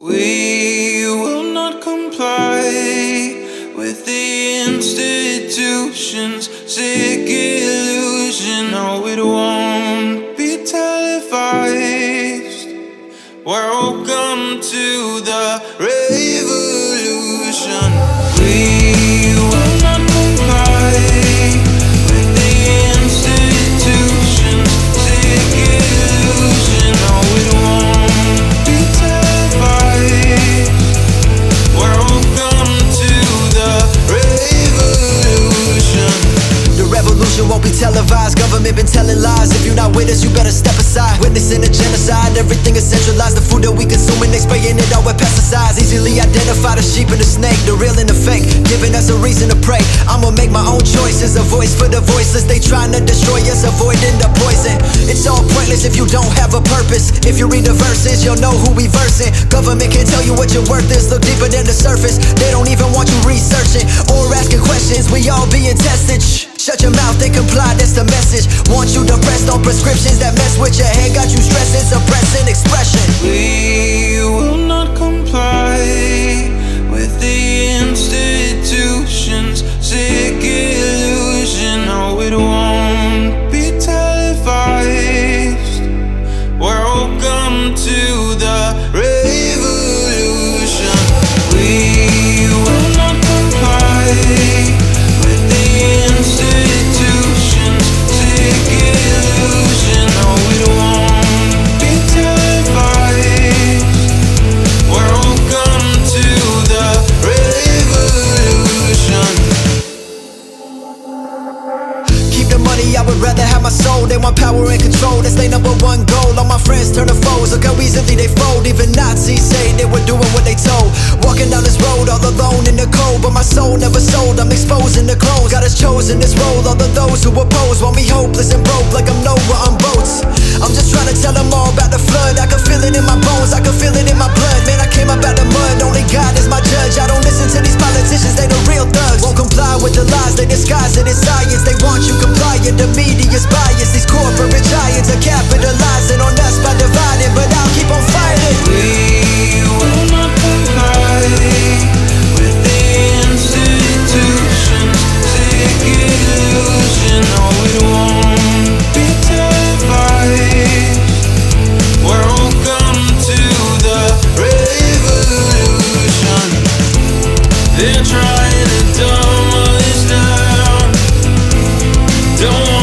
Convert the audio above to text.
We will not comply with the institution's sick illusion. No, it won't be televised. Welcome to the revolution. We will If you're not with us, you better step aside. Witnessing a genocide, everything is centralized. The food that we consuming, they spraying it all with pesticides. Easily identify the sheep and the snake, the real and the fake. Giving us a reason to pray. I'ma make my own choices. A voice for the voiceless. They trying to destroy us, avoiding the poison. It's all pointless if you don't have a purpose. If you read the verses, you'll know who we versing. Government can tell you what your worth is. Look deeper than the surface. They don't even want you researching or asking questions. We all being tested. Shut your mouth and comply, that's the message. Want you to depressed on prescriptions that mess with your head, got you stressing, suppressing expression. I would rather have my soul They want power and control, that's their number one goal. All my friends turn to foes, look how easily they fold. Even Nazis say they were doing what they told. Walking down this road all alone in the cold. But my soul never sold, I'm exposing the clones. God has chosen this role, all of those who oppose Want me hopeless and broke like I'm Noah on boats. I'm just trying to tell them all about the flood. I can feel it in my bones, I can feel it in my blood. Man, I came up out the mud, only God is my judge. I don't listen to these politicians, they the real thugs. Won't comply with the lies, they disguise it as science. They want you the media's bias Don't